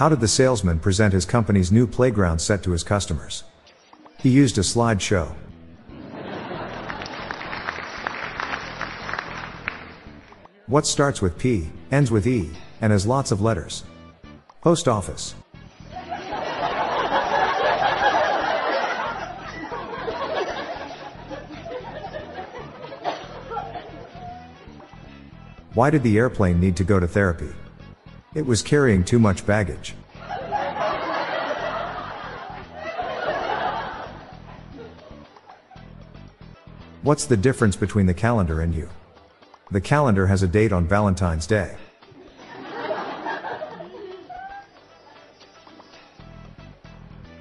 How did the salesman present his company's new playground set to his customers? He used a slideshow. What starts with P, ends with E, and has lots of letters? Post office. Why did the airplane need to go to therapy? It was carrying too much baggage. What's the difference between the calendar and you? The calendar has a date on Valentine's Day.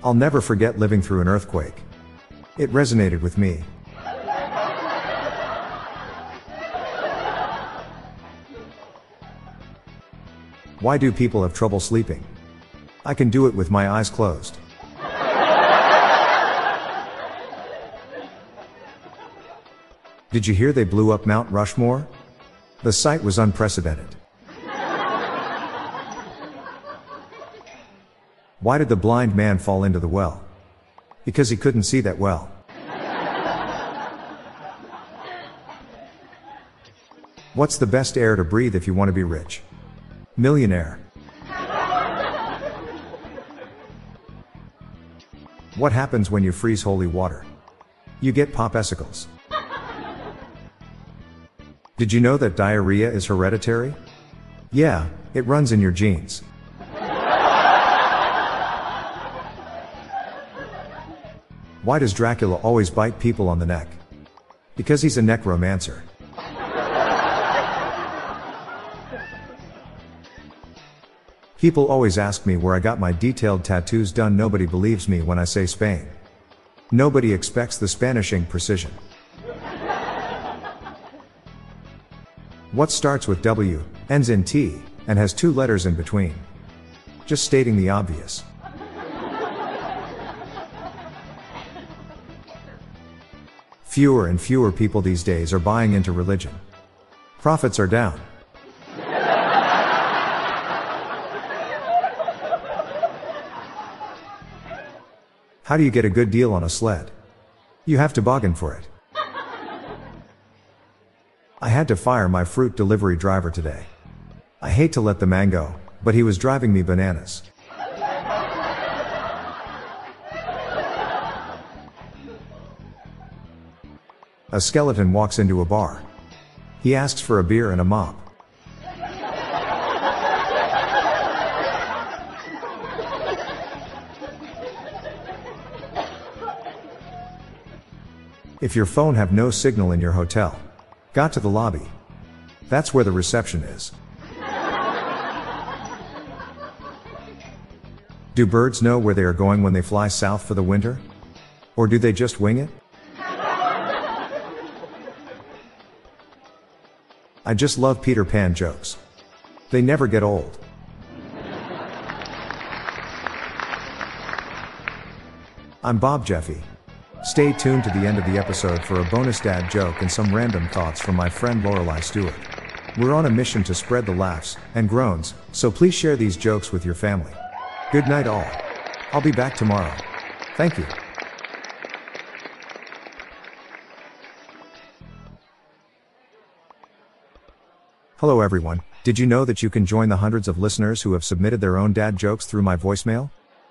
I'll never forget living through an earthquake. It resonated with me. Why do people have trouble sleeping? I can do it with my eyes closed. Did you hear they blew up Mount Rushmore? The sight was unprecedented. Why did the blind man fall into the well? Because he couldn't see that well. What's the best air to breathe if you want to be rich? Millionaire. What happens when you freeze holy water? You get popesicles. Did you know that diarrhea is hereditary? Yeah, it runs in your genes. Why does Dracula always bite people on the neck? Because he's a necromancer. People always ask me where I got my detailed tattoos done. Nobody believes me when I say Spain. Nobody expects the Spanishing precision. What starts with W, ends in T, and has two letters in between? Just stating the obvious. Fewer and fewer people these days are buying into religion. Profits are down. How do you get a good deal on a sled? You have to bargain for it. I had to fire my fruit delivery driver today. I hate to let the man go, but he was driving me bananas. A skeleton walks into a bar. He asks for a beer and a mop. If your phone have no signal in your hotel, got to the lobby. That's where the reception is. Do birds know where they are going when they fly south for the winter? Or do they just wing it? I just love Peter Pan jokes. They never get old. I'm Bob Jeffy. Stay tuned to the end of the episode for a bonus dad joke and some random thoughts from my friend Lorelei Stewart. We're on a mission to spread the laughs and groans, so please share these jokes with your family. Good night, all. I'll be back tomorrow. Thank you. Hello, everyone. Did you know that you can join the hundreds of listeners who have submitted their own dad jokes through my voicemail?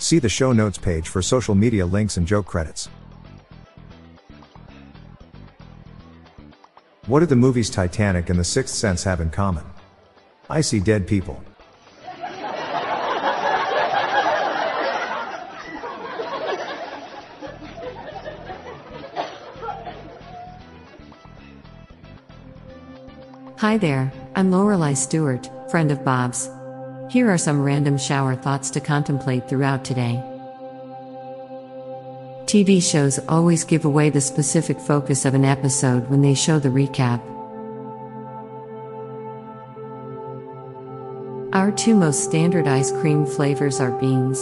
See the show notes page for social media links and joke credits. What do the movies Titanic and The Sixth Sense have in common? I see dead people. Hi there, I'm Lorelei Stewart, friend of Bob's. Here are some random shower thoughts to contemplate throughout today. TV shows always give away the specific focus of an episode when they show the recap. Our two most standard ice cream flavors are beans.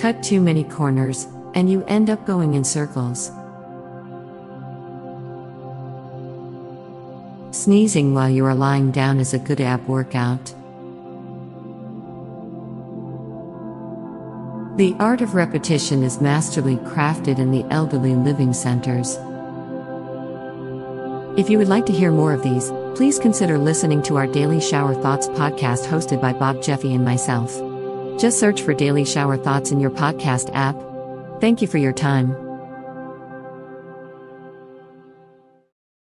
Cut too many corners, and you end up going in circles. Sneezing while you are lying down is a good ab workout. The art of repetition is masterly crafted in the elderly living centers. If you would like to hear more of these, please consider listening to our Daily Shower Thoughts podcast hosted by Bob Jeffy and myself. Just search for Daily Shower Thoughts in your podcast app. Thank you for your time.